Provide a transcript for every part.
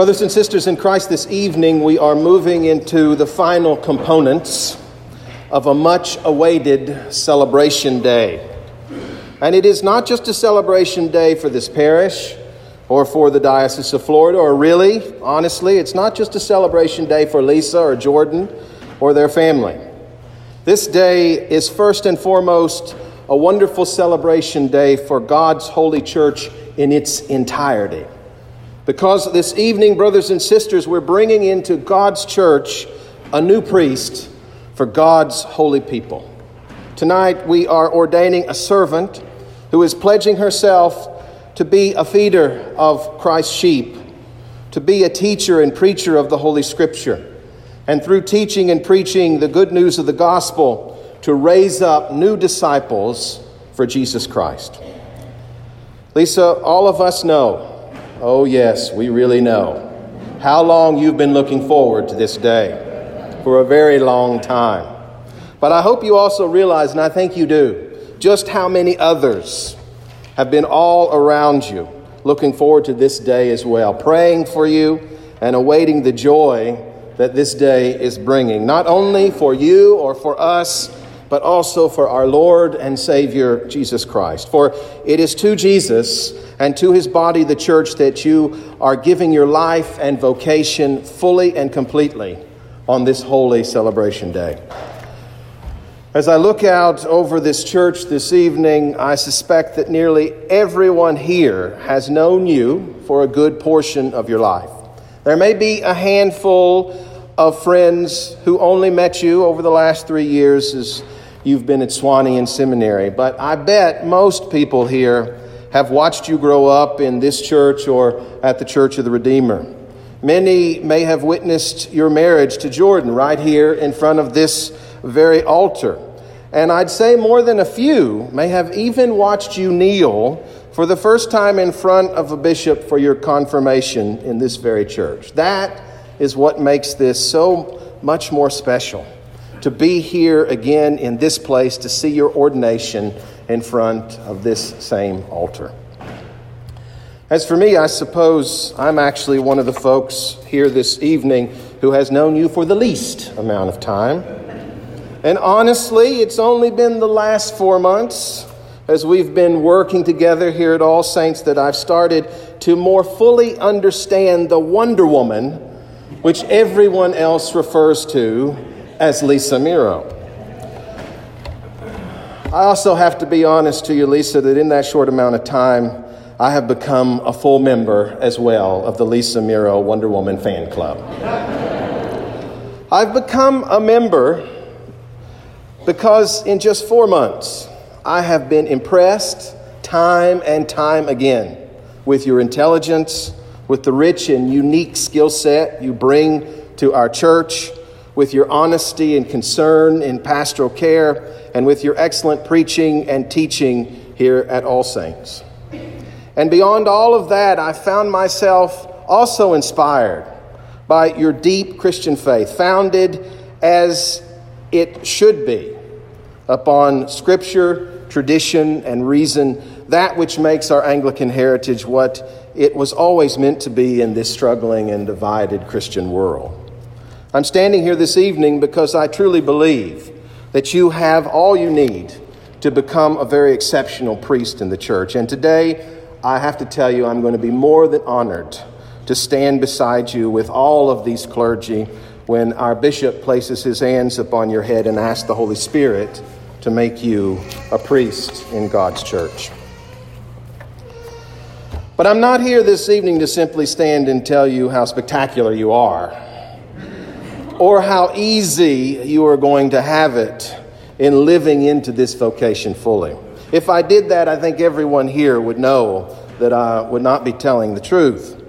Brothers and sisters in Christ, this evening we are moving into the final components of a much awaited celebration day. And it is not just a celebration day for this parish or for the Diocese of Florida, or really, honestly, it's not just a celebration day for Lisa or Jordan or their family. This day is first and foremost a wonderful celebration day for God's holy church in its entirety. Because this evening, brothers and sisters, we're bringing into God's church a new priest for God's holy people. Tonight, we are ordaining a servant who is pledging herself to be a feeder of Christ's sheep, to be a teacher and preacher of the Holy Scripture, and through teaching and preaching the good news of the gospel, to raise up new disciples for Jesus Christ. Lisa, all of us know, oh yes, we really know, how long you've been looking forward to this day for a very long time. But I hope you also realize, and I think you do, just how many others have been all around you looking forward to this day as well, praying for you and awaiting the joy that this day is bringing, not only for you or for us, but also for our Lord and Savior, Jesus Christ. For it is to Jesus and to his body, the church, that you are giving your life and vocation fully and completely on this holy celebration day. As I look out over this church this evening, I suspect that nearly everyone here has known you for a good portion of your life. There may be a handful of friends who only met you over the last three years as you've been at Sewanee and seminary, but I bet most people here have watched you grow up in this church or at the Church of the Redeemer. Many may have witnessed your marriage to Jordan right here in front of this very altar. And I'd say more than a few may have even watched you kneel for the first time in front of a bishop for your confirmation in this very church. That is what makes this so much more special to be here again in this place to see your ordination in front of this same altar. As for me, I suppose I'm actually one of the folks here this evening who has known you for the least amount of time. And honestly, it's only been the last four months as we've been working together here at All Saints that I've started to more fully understand the Wonder Woman, which everyone else refers to as Lisa Miro. I also have to be honest to you, Lisa, that in that short amount of time, I have become a full member as well of the Lisa Miro Wonder Woman fan club. I've become a member because in just four months, I have been impressed time and time again with your intelligence, with the rich and unique skill set you bring to our church, with your honesty and concern in pastoral care, and with your excellent preaching and teaching here at All Saints. And beyond all of that, I found myself also inspired by your deep Christian faith, founded as it should be upon Scripture, tradition, and reason, that which makes our Anglican heritage what it was always meant to be in this struggling and divided Christian world. I'm standing here this evening because I truly believe that you have all you need to become a very exceptional priest in the church. And today, I have to tell you, I'm going to be more than honored to stand beside you with all of these clergy when our bishop places his hands upon your head and asks the Holy Spirit to make you a priest in God's church. But I'm not here this evening to simply stand and tell you how spectacular you are or how easy you are going to have it in living into this vocation fully. If I did that, I think everyone here would know that I would not be telling the truth.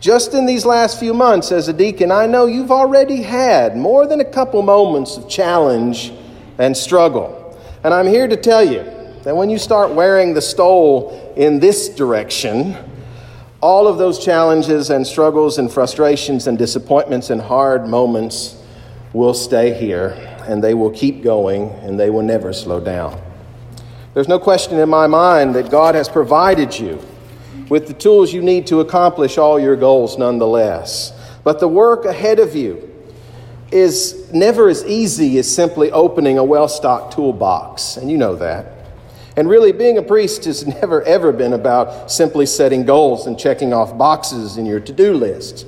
Just in these last few months as a deacon, I know you've already had more than a couple moments of challenge and struggle. And I'm here to tell you that when you start wearing the stole in this direction, all of those challenges and struggles and frustrations and disappointments and hard moments will stay here and they will keep going and they will never slow down. There's no question in my mind that God has provided you with the tools you need to accomplish all your goals nonetheless. But the work ahead of you is never as easy as simply opening a well stocked toolbox, and you know that. And really, being a priest has never ever been about simply setting goals and checking off boxes in your to do list.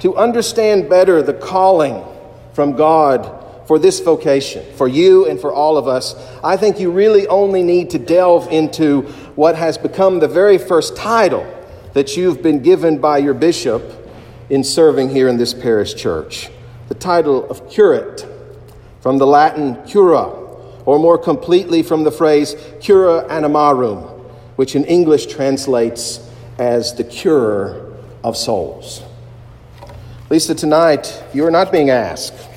To understand better the calling from God for this vocation, for you and for all of us, I think you really only need to delve into what has become the very first title that you've been given by your bishop in serving here in this parish church the title of curate, from the Latin cura, or more completely from the phrase cura animarum, which in English translates as the cure of souls. Lisa, tonight you are not being asked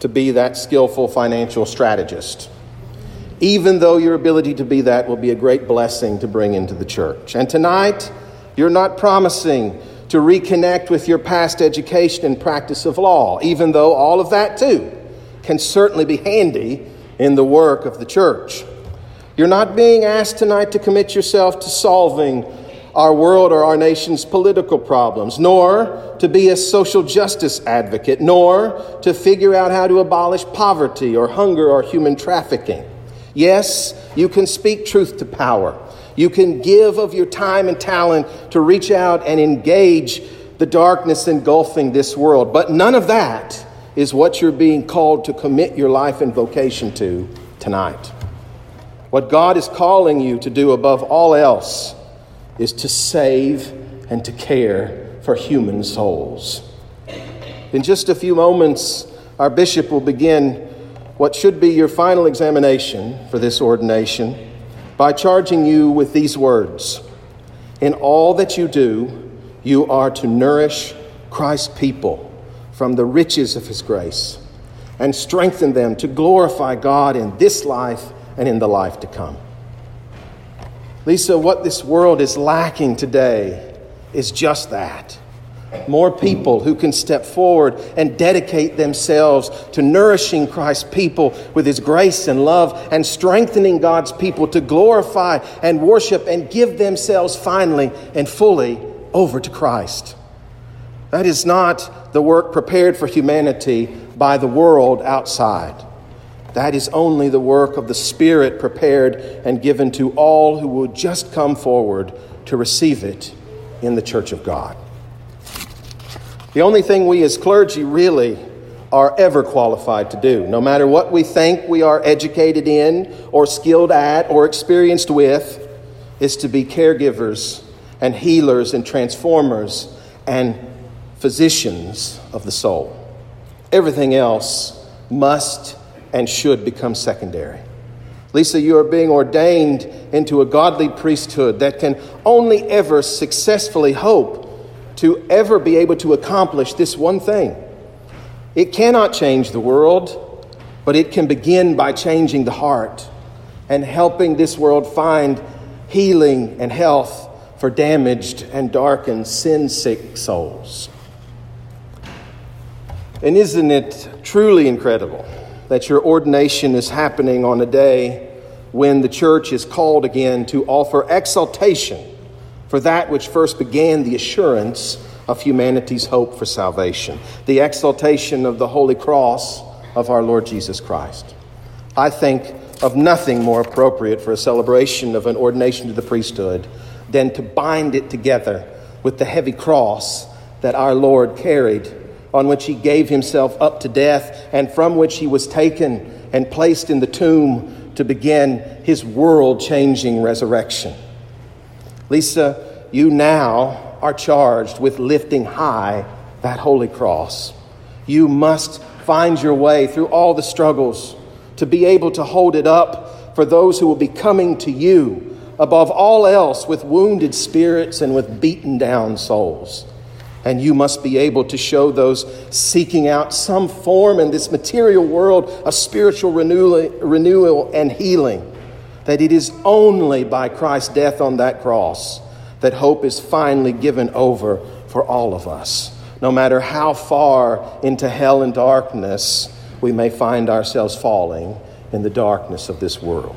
to be that skillful financial strategist, even though your ability to be that will be a great blessing to bring into the church. And tonight, you're not promising to reconnect with your past education and practice of law, even though all of that too can certainly be handy in the work of the church. You're not being asked tonight to commit yourself to solving our world or our nation's political problems, nor to be a social justice advocate, nor to figure out how to abolish poverty or hunger or human trafficking. Yes, you can speak truth to power you can give of your time and talent to reach out and engage the darkness engulfing this world. But none of that is what you're being called to commit your life and vocation to tonight. What God is calling you to do above all else is to save and to care for human souls. In just a few moments, our bishop will begin what should be your final examination for this ordination by charging you with these words In all that you do, you are to nourish Christ's people from the riches of his grace and strengthen them to glorify God in this life and in the life to come. Lisa, what this world is lacking today is just that more people who can step forward and dedicate themselves to nourishing Christ's people with His grace and love and strengthening God's people to glorify and worship and give themselves finally and fully over to Christ. That is not the work prepared for humanity by the world outside. That is only the work of the Spirit prepared and given to all who will just come forward to receive it in the church of God. The only thing we as clergy really are ever qualified to do, no matter what we think we are educated in, or skilled at, or experienced with, is to be caregivers and healers and transformers and physicians of the soul. Everything else must and should become secondary. Lisa, you are being ordained into a godly priesthood that can only ever successfully hope to ever be able to accomplish this one thing. It cannot change the world, but it can begin by changing the heart and helping this world find healing and health for damaged and darkened, sin sick souls. And isn't it truly incredible that your ordination is happening on a day when the church is called again to offer exaltation for that which first began the assurance of humanity's hope for salvation, the exaltation of the holy cross of our Lord Jesus Christ. I think of nothing more appropriate for a celebration of an ordination to the priesthood than to bind it together with the heavy cross that our Lord carried, on which he gave himself up to death, and from which he was taken and placed in the tomb to begin his world changing resurrection. Lisa, you now are charged with lifting high that holy cross. You must find your way through all the struggles to be able to hold it up for those who will be coming to you above all else with wounded spirits and with beaten down souls. And you must be able to show those seeking out some form in this material world of spiritual renewal, renewal and healing that it is only by Christ's death on that cross that hope is finally given over for all of us. No matter how far into hell and darkness we may find ourselves falling in the darkness of this world.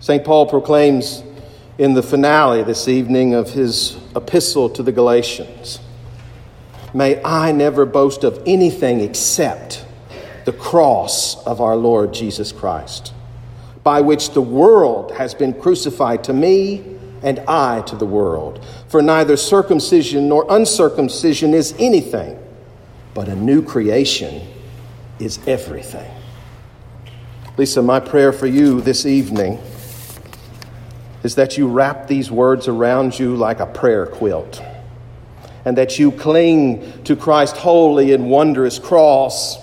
St. Paul proclaims in the finale this evening of his epistle to the Galatians. May I never boast of anything except the cross of our Lord Jesus Christ, by which the world has been crucified to me and I to the world. For neither circumcision nor uncircumcision is anything, but a new creation is everything. Lisa, my prayer for you this evening is that you wrap these words around you like a prayer quilt, and that you cling to Christ's holy and wondrous cross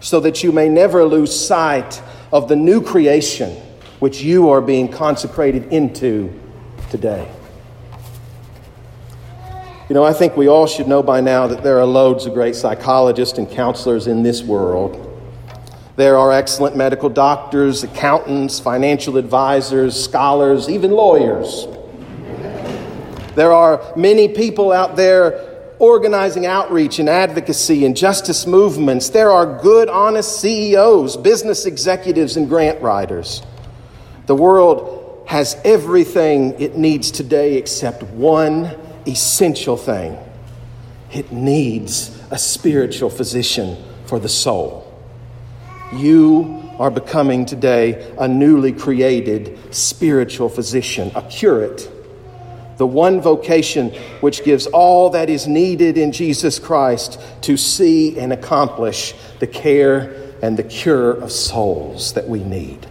so that you may never lose sight of the new creation which you are being consecrated into today. You know, I think we all should know by now that there are loads of great psychologists and counselors in this world. There are excellent medical doctors, accountants, financial advisors, scholars, even lawyers. There are many people out there organizing outreach and advocacy and justice movements. There are good, honest CEOs, business executives, and grant writers. The world has everything it needs today except one essential thing it needs a spiritual physician for the soul. You are becoming today a newly created spiritual physician, a curate, the one vocation which gives all that is needed in Jesus Christ to see and accomplish the care and the cure of souls that we need.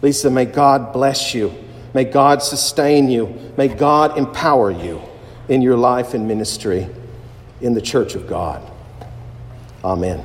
Lisa, may God bless you. May God sustain you. May God empower you in your life and ministry in the church of God. Amen.